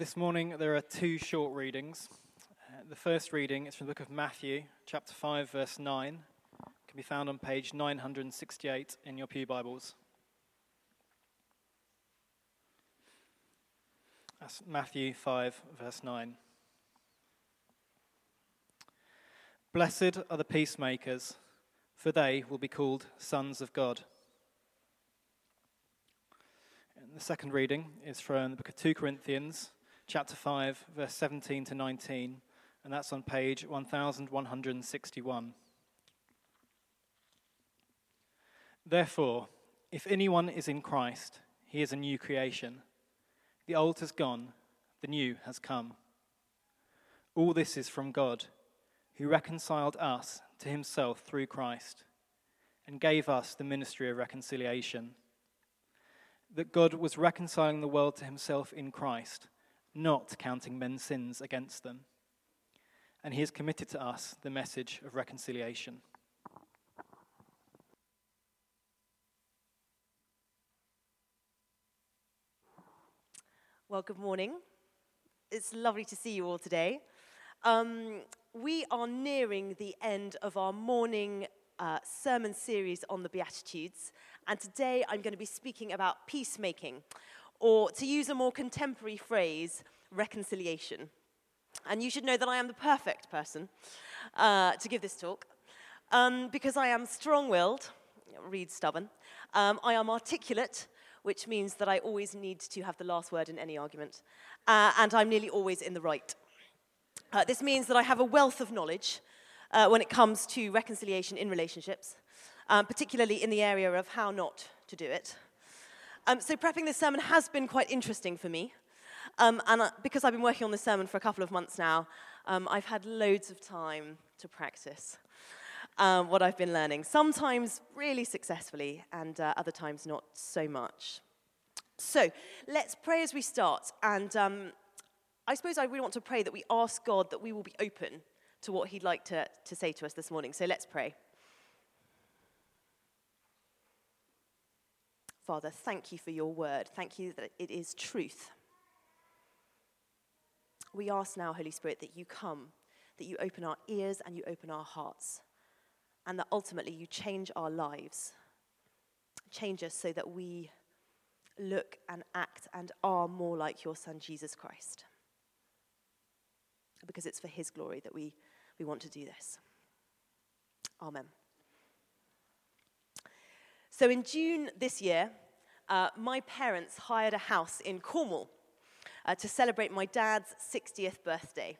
This morning there are two short readings. Uh, the first reading is from the book of Matthew, chapter 5, verse 9. It can be found on page 968 in your Pew Bibles. That's Matthew 5, verse 9. Blessed are the peacemakers, for they will be called sons of God. And the second reading is from the book of 2 Corinthians, chapter 5, verse 17 to 19, and that's on page 1161. Therefore, if anyone is in Christ, he is a new creation. The old has gone, the new has come. All this is from God, who reconciled us to himself through Christ and gave us the ministry of reconciliation. That God was reconciling the world to himself in Christ not counting men's sins against them. And he has committed to us the message of reconciliation. Well, good morning. It's lovely to see you all today. Um, we are nearing the end of our morning uh, sermon series on the Beatitudes, and today I'm going to be speaking about peacemaking, or to use a more contemporary phrase, reconciliation. And you should know that I am the perfect person uh, to give this talk um, because I am strong willed, read stubborn, um, I am articulate, which means that I always need to have the last word in any argument, uh, and I'm nearly always in the right. Uh, this means that I have a wealth of knowledge uh, when it comes to reconciliation in relationships, um, particularly in the area of how not to do it. Um, so, prepping this sermon has been quite interesting for me. Um, and uh, because I've been working on this sermon for a couple of months now, um, I've had loads of time to practice um, what I've been learning. Sometimes really successfully, and uh, other times not so much. So, let's pray as we start. And um, I suppose I really want to pray that we ask God that we will be open to what He'd like to, to say to us this morning. So, let's pray. Father, thank you for your word. Thank you that it is truth. We ask now, Holy Spirit, that you come, that you open our ears and you open our hearts, and that ultimately you change our lives. Change us so that we look and act and are more like your Son, Jesus Christ. Because it's for his glory that we, we want to do this. Amen. So in June this year, uh, my parents hired a house in Cornwall uh, to celebrate my dad's 60th birthday.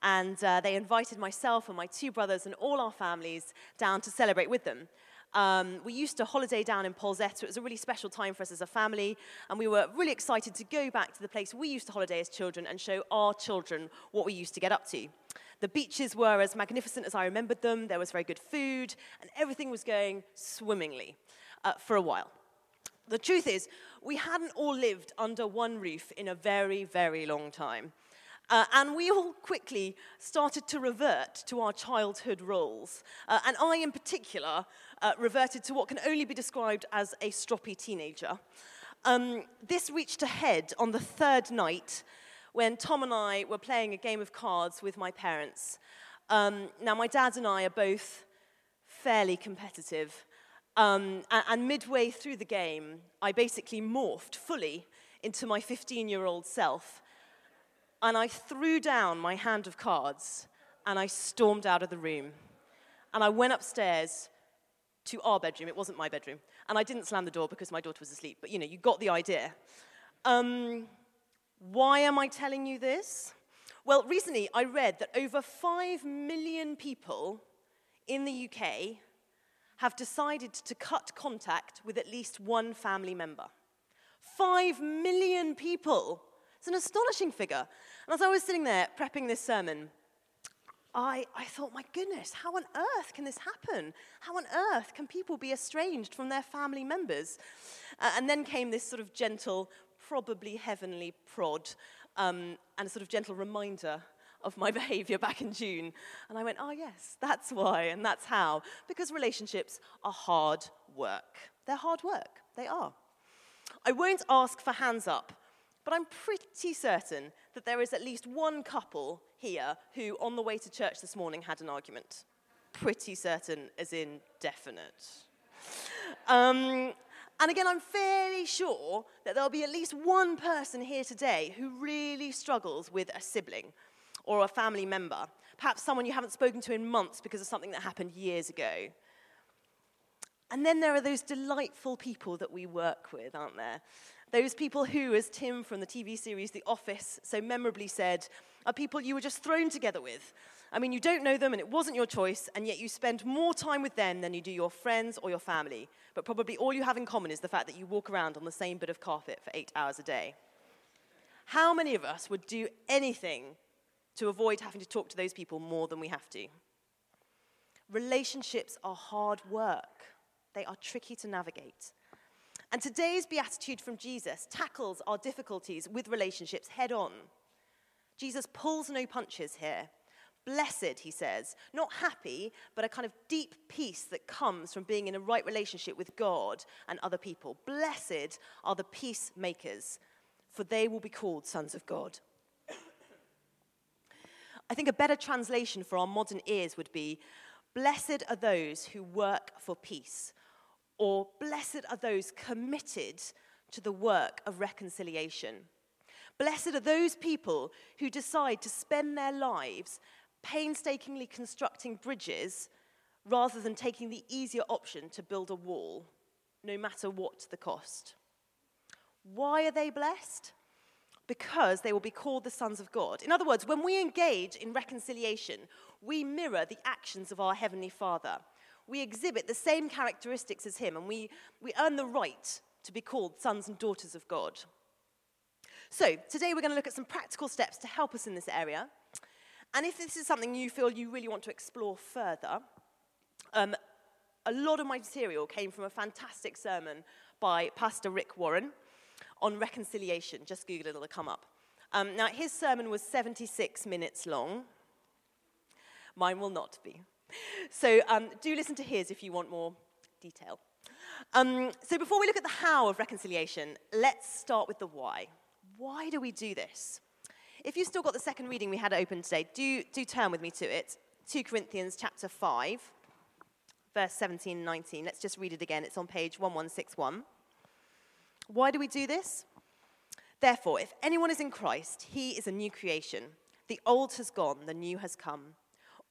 And uh, they invited myself and my two brothers and all our families down to celebrate with them. Um, we used to holiday down in Polzeath. It was a really special time for us as a family, and we were really excited to go back to the place we used to holiday as children and show our children what we used to get up to. The beaches were as magnificent as I remembered them, there was very good food, and everything was going swimmingly uh, for a while. The truth is, we hadn't all lived under one roof in a very, very long time. Uh, and we all quickly started to revert to our childhood roles. Uh, and I, in particular, uh, reverted to what can only be described as a stroppy teenager. Um, this reached a head on the third night when Tom and I were playing a game of cards with my parents. Um, now, my dad and I are both fairly competitive. Um, and, midway through the game, I basically morphed fully into my 15 year old self. And I threw down my hand of cards and I stormed out of the room. And I went upstairs to our bedroom. It wasn't my bedroom. And I didn't slam the door because my daughter was asleep. But you know, you got the idea. Um, why am I telling you this? Well, recently I read that over 5 million people in the UK have decided to cut contact with at least one family member. Five million people. It's an astonishing figure. And as I was sitting there prepping this sermon, I, I thought, my goodness, how on earth can this happen? How on earth can people be estranged from their family members? Uh, and then came this sort of gentle, probably heavenly prod um, and a sort of gentle reminder of my behavior back in June. And I went, oh, yes, that's why, and that's how. Because relationships are hard work. They're hard work. They are. I won't ask for hands up but I'm pretty certain that there is at least one couple here who, on the way to church this morning, had an argument. Pretty certain, as in definite. Um, and again, I'm fairly sure that there'll be at least one person here today who really struggles with a sibling or a family member, perhaps someone you haven't spoken to in months because of something that happened years ago. And then there are those delightful people that we work with, aren't there? Those people who, as Tim from the TV series The Office so memorably said, are people you were just thrown together with. I mean, you don't know them and it wasn't your choice, and yet you spend more time with them than you do your friends or your family. But probably all you have in common is the fact that you walk around on the same bit of carpet for eight hours a day. How many of us would do anything to avoid having to talk to those people more than we have to? Relationships are hard work, they are tricky to navigate. And today's beatitude from Jesus tackles our difficulties with relationships head on. Jesus pulls no punches here. Blessed, he says, not happy, but a kind of deep peace that comes from being in a right relationship with God and other people. Blessed are the peacemakers, for they will be called sons of God. I think a better translation for our modern ears would be Blessed are those who work for peace, or blessed are those committed to the work of reconciliation. Blessed are those people who decide to spend their lives painstakingly constructing bridges rather than taking the easier option to build a wall, no matter what the cost. Why are they blessed? Because they will be called the sons of God. In other words, when we engage in reconciliation, we mirror the actions of our Heavenly Father. We exhibit the same characteristics as Him, and we, we earn the right to be called sons and daughters of God. So, today we're going to look at some practical steps to help us in this area. And if this is something you feel you really want to explore further, um, a lot of my material came from a fantastic sermon by Pastor Rick Warren on reconciliation. Just Google it, it'll come up. Um, now, his sermon was 76 minutes long. Mine will not be. So um, do listen to his if you want more detail. Um, so before we look at the how of reconciliation, let's start with the why. Why do we do this? If you've still got the second reading we had open today, do, do turn with me to it. 2 Corinthians chapter 5, verse 17 and 19. Let's just read it again. It's on page 1161. Why do we do this? Therefore, if anyone is in Christ, he is a new creation. The old has gone, the new has come.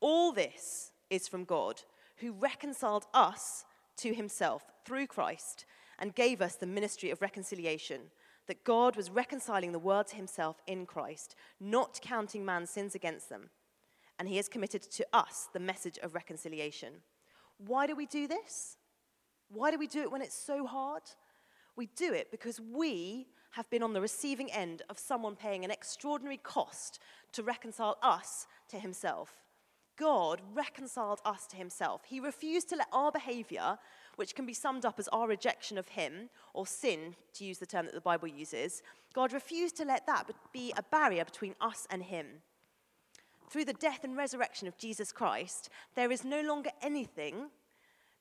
All this is from God, who reconciled us to himself through Christ and gave us the ministry of reconciliation. That God was reconciling the world to himself in Christ, not counting man's sins against them. And he has committed to us the message of reconciliation. Why do we do this? Why do we do it when it's so hard? We do it because we have been on the receiving end of someone paying an extraordinary cost to reconcile us to himself. God reconciled us to himself. He refused to let our behavior, which can be summed up as our rejection of him, or sin, to use the term that the Bible uses, God refused to let that be a barrier between us and him. Through the death and resurrection of Jesus Christ, there is no longer anything,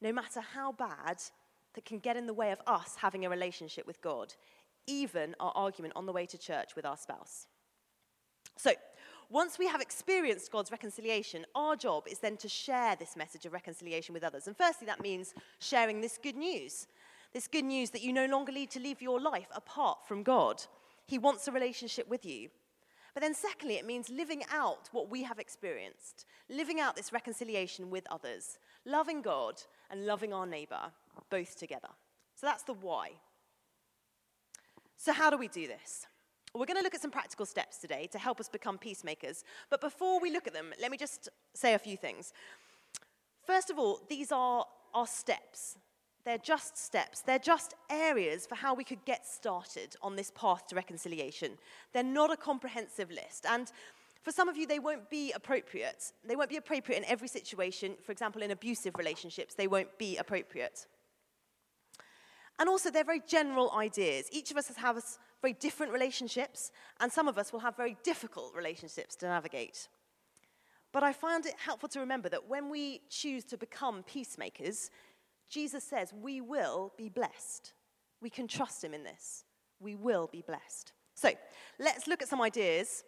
no matter how bad, that can get in the way of us having a relationship with God, even our argument on the way to church with our spouse. So, once we have experienced God's reconciliation, our job is then to share this message of reconciliation with others. And firstly, that means sharing this good news this good news that you no longer need to live your life apart from God. He wants a relationship with you. But then, secondly, it means living out what we have experienced, living out this reconciliation with others, loving God and loving our neighbor, both together. So that's the why. So, how do we do this? We're going to look at some practical steps today to help us become peacemakers. But before we look at them, let me just say a few things. First of all, these are our steps. They're just steps. They're just areas for how we could get started on this path to reconciliation. They're not a comprehensive list. And for some of you, they won't be appropriate. They won't be appropriate in every situation. For example, in abusive relationships, they won't be appropriate. And also, they're very general ideas. Each of us has very different relationships, and some of us will have very difficult relationships to navigate. But I find it helpful to remember that when we choose to become peacemakers, Jesus says we will be blessed. We can trust him in this. We will be blessed. So let's look at some ideas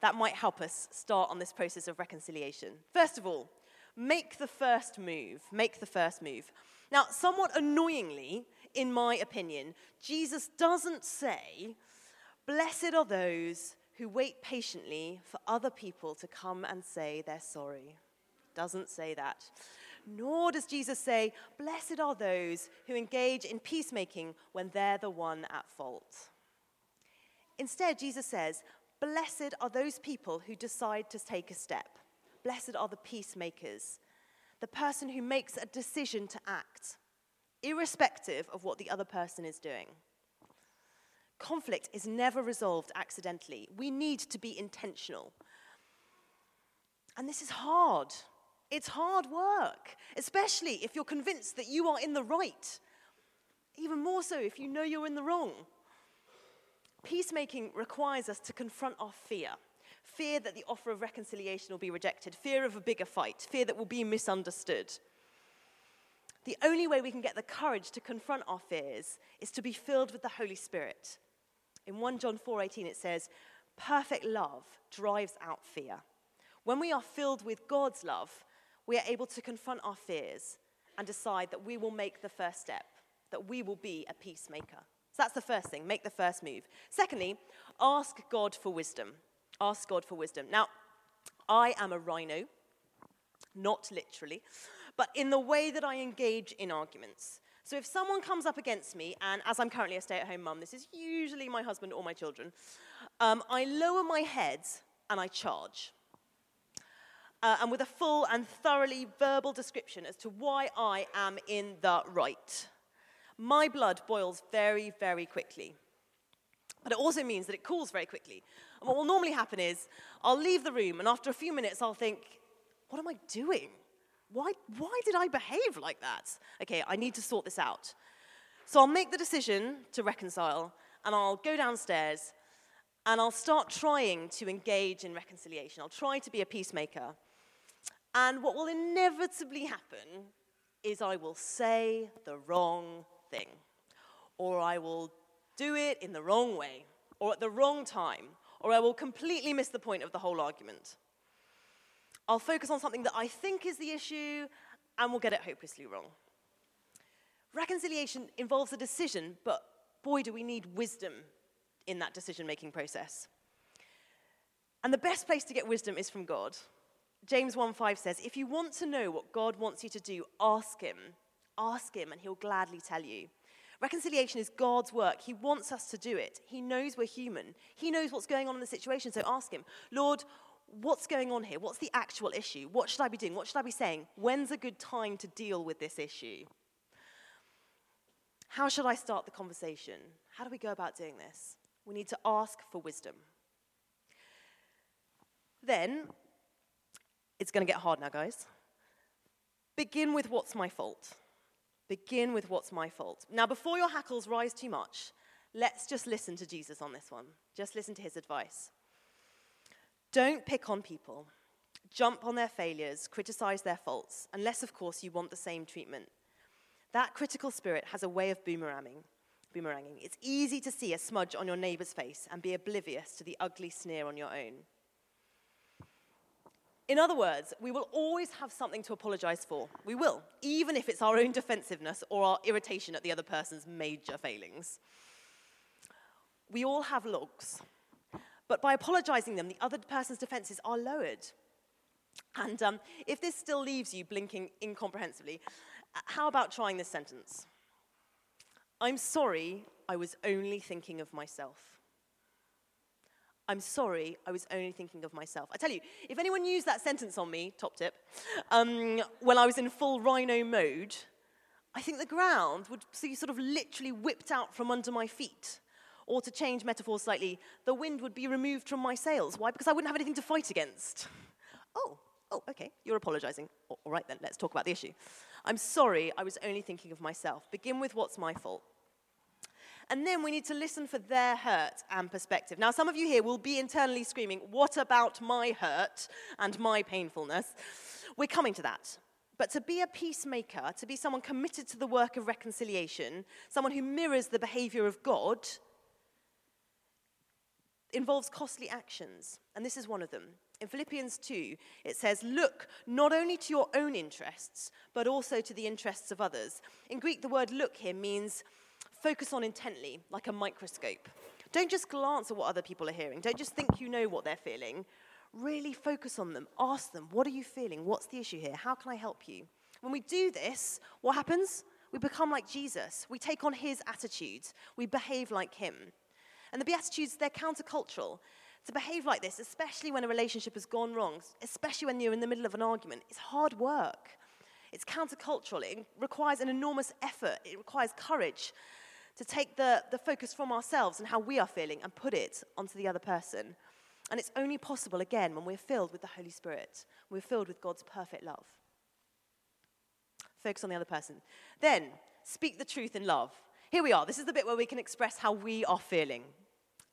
that might help us start on this process of reconciliation. First of all, make the first move. Make the first move. Now, somewhat annoyingly, in my opinion, Jesus doesn't say, Blessed are those who wait patiently for other people to come and say they're sorry. Doesn't say that. Nor does Jesus say, Blessed are those who engage in peacemaking when they're the one at fault. Instead, Jesus says, Blessed are those people who decide to take a step. Blessed are the peacemakers, the person who makes a decision to act, irrespective of what the other person is doing. Conflict is never resolved accidentally. We need to be intentional. And this is hard. It's hard work, especially if you're convinced that you are in the right. Even more so if you know you're in the wrong. Peacemaking requires us to confront our fear fear that the offer of reconciliation will be rejected, fear of a bigger fight, fear that we'll be misunderstood. The only way we can get the courage to confront our fears is to be filled with the Holy Spirit. In 1 John 4:18 it says, "Perfect love drives out fear." When we are filled with God's love, we are able to confront our fears and decide that we will make the first step, that we will be a peacemaker. So that's the first thing, make the first move. Secondly, ask God for wisdom. Ask God for wisdom. Now, I am a rhino, not literally, but in the way that I engage in arguments. So if someone comes up against me, and as I'm currently a stay at home mum, this is usually my husband or my children, um, I lower my head and I charge. Uh, and with a full and thoroughly verbal description as to why I am in the right my blood boils very, very quickly. But it also means that it cools very quickly. And what will normally happen is I'll leave the room, and after a few minutes, I'll think, what am I doing? Why, why did I behave like that? Okay, I need to sort this out. So I'll make the decision to reconcile, and I'll go downstairs, and I'll start trying to engage in reconciliation. I'll try to be a peacemaker. And what will inevitably happen is I will say the wrong thing, or I will do it in the wrong way, or at the wrong time, or I will completely miss the point of the whole argument. I'll focus on something that I think is the issue and we'll get it hopelessly wrong. Reconciliation involves a decision, but boy, do we need wisdom in that decision making process. And the best place to get wisdom is from God. James 1:5 says, "If you want to know what God wants you to do, ask him, Ask him, and he'll gladly tell you. Reconciliation is God's work. He wants us to do it. He knows we're human. He knows what's going on in the situation, so ask him, Lord, what's going on here? What's the actual issue? What should I be doing? What should I be saying? When's a good time to deal with this issue? How should I start the conversation? How do we go about doing this? We need to ask for wisdom. Then, it's going to get hard now, guys. Begin with what's my fault. Begin with what's my fault. Now, before your hackles rise too much, let's just listen to Jesus on this one. Just listen to his advice. Don't pick on people. Jump on their failures, criticize their faults, unless, of course, you want the same treatment. That critical spirit has a way of boomeranging. Boomeranging. It's easy to see a smudge on your neighbor's face and be oblivious to the ugly sneer on your own. In other words, we will always have something to apologize for. We will, even if it's our own defensiveness or our irritation at the other person's major failings. We all have logs, but by apologizing them, the other person's defenses are lowered. And um, if this still leaves you blinking incomprehensibly, uh, how about trying this sentence? I'm sorry, I was only thinking of myself. I'm sorry, I was only thinking of myself. I tell you, if anyone used that sentence on me, top tip, um, when I was in full rhino mode, I think the ground would be sort of literally whipped out from under my feet. Or to change metaphor slightly, the wind would be removed from my sails. Why? Because I wouldn't have anything to fight against. Oh, oh, okay, you're apologizing. All right then, let's talk about the issue. I'm sorry, I was only thinking of myself. Begin with what's my fault. And then we need to listen for their hurt and perspective. Now, some of you here will be internally screaming, What about my hurt and my painfulness? We're coming to that. But to be a peacemaker, to be someone committed to the work of reconciliation, someone who mirrors the behavior of God, involves costly actions, and this is one of them. In Philippians 2, it says, Look not only to your own interests, but also to the interests of others. In Greek, the word look here means focus on intently, like a microscope. Don't just glance at what other people are hearing. Don't just think you know what they're feeling. Really focus on them. Ask them, What are you feeling? What's the issue here? How can I help you? When we do this, what happens? We become like Jesus. We take on his attitudes. We behave like him. And the Beatitudes, they're countercultural. To behave like this, especially when a relationship has gone wrong, especially when you're in the middle of an argument, it's hard work. It's countercultural. It requires an enormous effort. It requires courage to take the, the focus from ourselves and how we are feeling and put it onto the other person. And it's only possible, again, when we're filled with the Holy Spirit. We're filled with God's perfect love. Focus on the other person. Then, speak the truth in love. Here we are. This is the bit where we can express how we are feeling.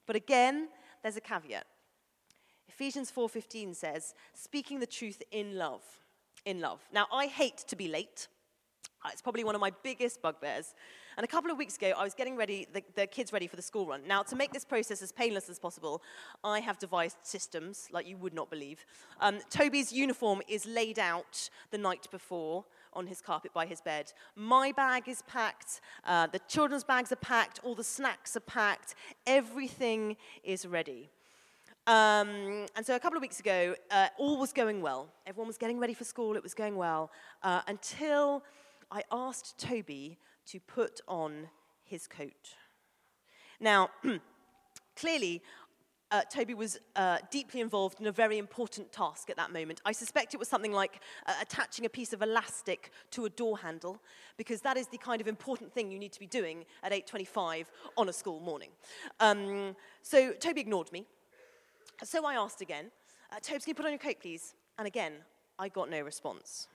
But again, there's a caveat. Ephesians 4:15 says, "Speaking the truth in love." In love. Now, I hate to be late. Uh, it's probably one of my biggest bugbears. And a couple of weeks ago, I was getting ready, the, the, kids ready for the school run. Now, to make this process as painless as possible, I have devised systems like you would not believe. Um, Toby's uniform is laid out the night before on his carpet by his bed. My bag is packed, uh, the children's bags are packed, all the snacks are packed, everything is ready. Um, and so a couple of weeks ago, uh, all was going well. Everyone was getting ready for school, it was going well, uh, until I asked Toby to put on his coat. Now, clearly, uh, Toby was uh, deeply involved in a very important task at that moment. I suspect it was something like uh, attaching a piece of elastic to a door handle, because that is the kind of important thing you need to be doing at 8.25 on a school morning. Um, so Toby ignored me. So I asked again, uh, can you put on your coat, please? And again, I got no response.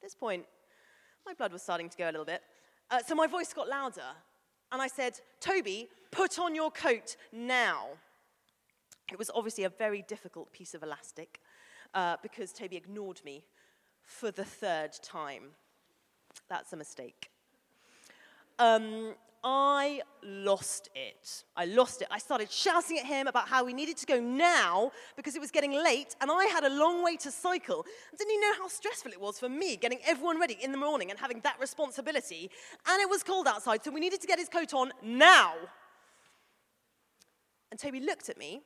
At this point, my blood was starting to go a little bit. Uh, so my voice got louder, and I said, Toby, put on your coat now. It was obviously a very difficult piece of elastic uh, because Toby ignored me for the third time. That's a mistake. Um, I lost it. I lost it. I started shouting at him about how we needed to go now because it was getting late and I had a long way to cycle. didn't you know how stressful it was for me getting everyone ready in the morning and having that responsibility? And it was cold outside, so we needed to get his coat on now. And Toby looked at me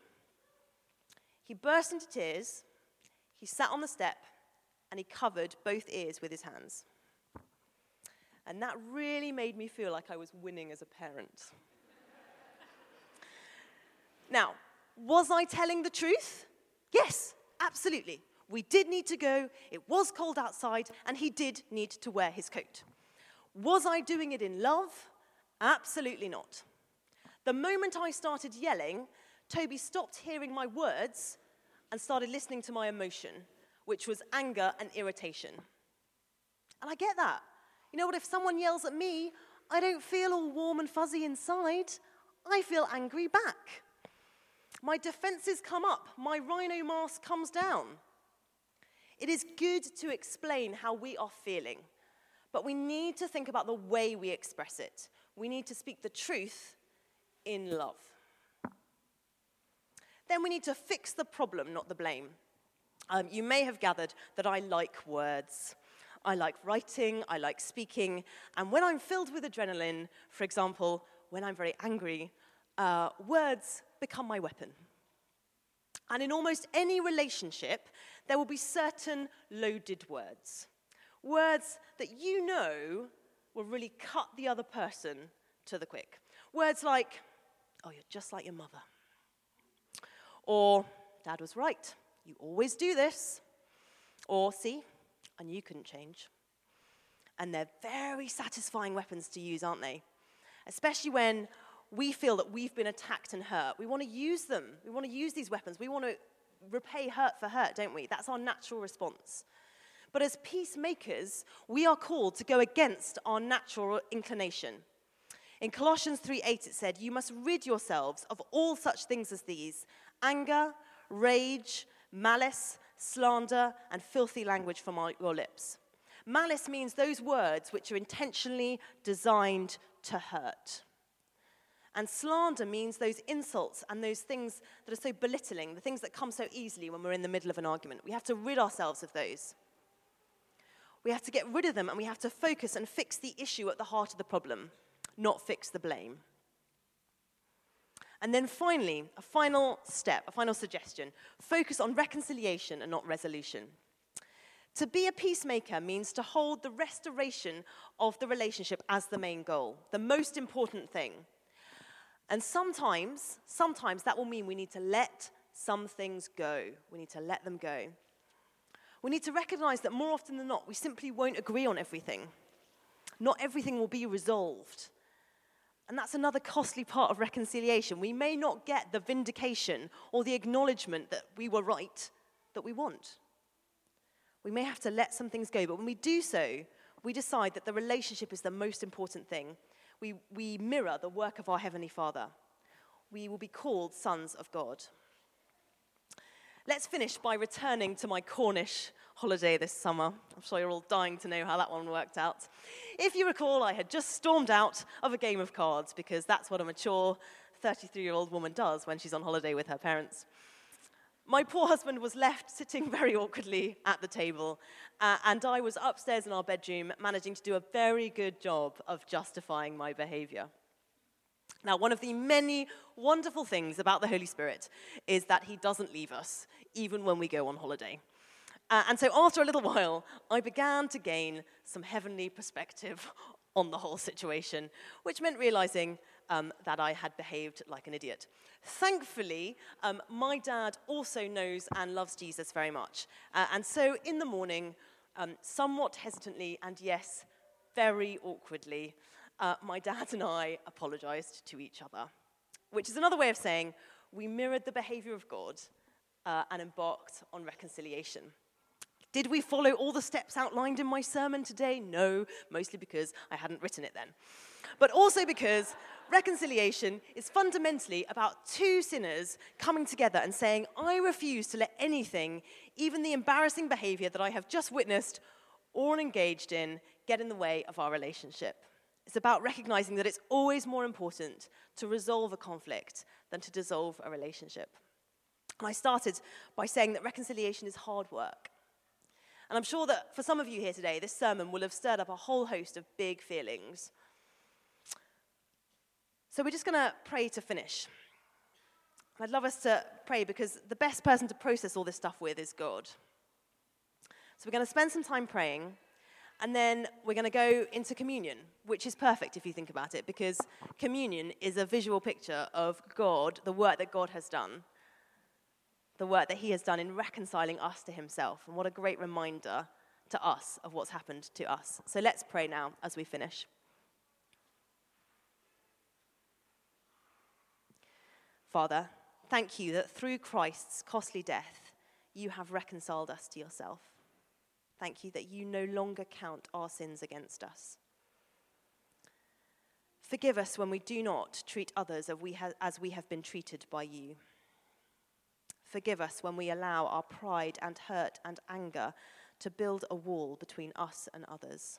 he burst into tears, he sat on the step, and he covered both ears with his hands. And that really made me feel like I was winning as a parent. now, was I telling the truth? Yes, absolutely. We did need to go, it was cold outside, and he did need to wear his coat. Was I doing it in love? Absolutely not. The moment I started yelling, Toby stopped hearing my words and started listening to my emotion, which was anger and irritation. And I get that. You know what? If someone yells at me, I don't feel all warm and fuzzy inside. I feel angry back. My defenses come up, my rhino mask comes down. It is good to explain how we are feeling, but we need to think about the way we express it. We need to speak the truth in love then we need to fix the problem, not the blame. Um, you may have gathered that I like words. I like writing, I like speaking, and when I'm filled with adrenaline, for example, when I'm very angry, uh, words become my weapon. And in almost any relationship, there will be certain loaded words. Words that you know will really cut the other person to the quick. Words like, oh, you're just like your mother. Or, Dad was right. You always do this. Or, see, I knew you couldn't change. And they're very satisfying weapons to use, aren't they? Especially when we feel that we've been attacked and hurt. We want to use them. We want to use these weapons. We want to repay hurt for hurt, don't we? That's our natural response. But as peacemakers, we are called to go against our natural inclination. In Colossians 3:8 it said, "You must rid yourselves of all such things as these: anger, rage, malice, slander, and filthy language from your lips. Malice means those words which are intentionally designed to hurt. And slander means those insults and those things that are so belittling, the things that come so easily when we're in the middle of an argument. We have to rid ourselves of those. We have to get rid of them and we have to focus and fix the issue at the heart of the problem, not fix the blame. And then finally, a final step, a final suggestion focus on reconciliation and not resolution. To be a peacemaker means to hold the restoration of the relationship as the main goal, the most important thing. And sometimes, sometimes that will mean we need to let some things go. We need to let them go. We need to recognize that more often than not, we simply won't agree on everything. Not everything will be resolved. And that's another costly part of reconciliation. We may not get the vindication or the acknowledgement that we were right that we want. We may have to let some things go, but when we do so, we decide that the relationship is the most important thing. We, we mirror the work of our Heavenly Father. We will be called sons of God. Let's finish by returning to my Cornish holiday this summer. I'm sure you're all dying to know how that one worked out. If you recall, I had just stormed out of a game of cards because that's what a mature 33 year old woman does when she's on holiday with her parents. My poor husband was left sitting very awkwardly at the table, uh, and I was upstairs in our bedroom managing to do a very good job of justifying my behavior. Now, one of the many wonderful things about the Holy Spirit is that he doesn't leave us, even when we go on holiday. Uh, and so, after a little while, I began to gain some heavenly perspective on the whole situation, which meant realizing um, that I had behaved like an idiot. Thankfully, um, my dad also knows and loves Jesus very much. Uh, and so, in the morning, um, somewhat hesitantly and yes, very awkwardly, uh, my dad and I apologized to each other, which is another way of saying we mirrored the behavior of God uh, and embarked on reconciliation. Did we follow all the steps outlined in my sermon today? No, mostly because I hadn't written it then. But also because reconciliation is fundamentally about two sinners coming together and saying, I refuse to let anything, even the embarrassing behavior that I have just witnessed or engaged in, get in the way of our relationship. It's about recognizing that it's always more important to resolve a conflict than to dissolve a relationship. And I started by saying that reconciliation is hard work. And I'm sure that for some of you here today, this sermon will have stirred up a whole host of big feelings. So we're just going to pray to finish. I'd love us to pray because the best person to process all this stuff with is God. So we're going to spend some time praying. And then we're going to go into communion, which is perfect if you think about it, because communion is a visual picture of God, the work that God has done, the work that He has done in reconciling us to Himself. And what a great reminder to us of what's happened to us. So let's pray now as we finish. Father, thank you that through Christ's costly death, you have reconciled us to yourself. Thank you that you no longer count our sins against us. Forgive us when we do not treat others as we have been treated by you. Forgive us when we allow our pride and hurt and anger to build a wall between us and others.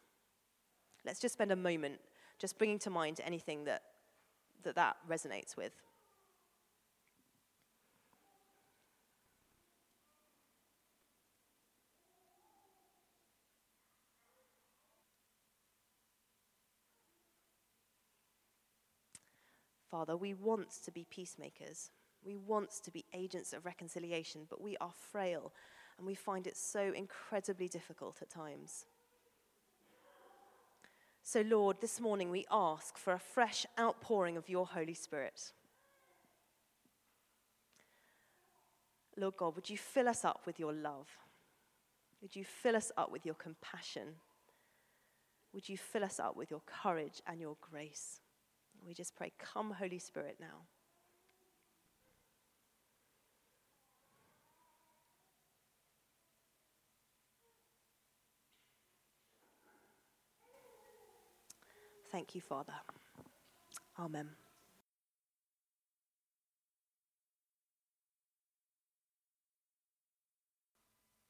Let's just spend a moment just bringing to mind anything that that, that resonates with. Father, we want to be peacemakers. We want to be agents of reconciliation, but we are frail and we find it so incredibly difficult at times. So, Lord, this morning we ask for a fresh outpouring of your Holy Spirit. Lord God, would you fill us up with your love? Would you fill us up with your compassion? Would you fill us up with your courage and your grace? We just pray, Come, Holy Spirit, now. Thank you, Father. Amen.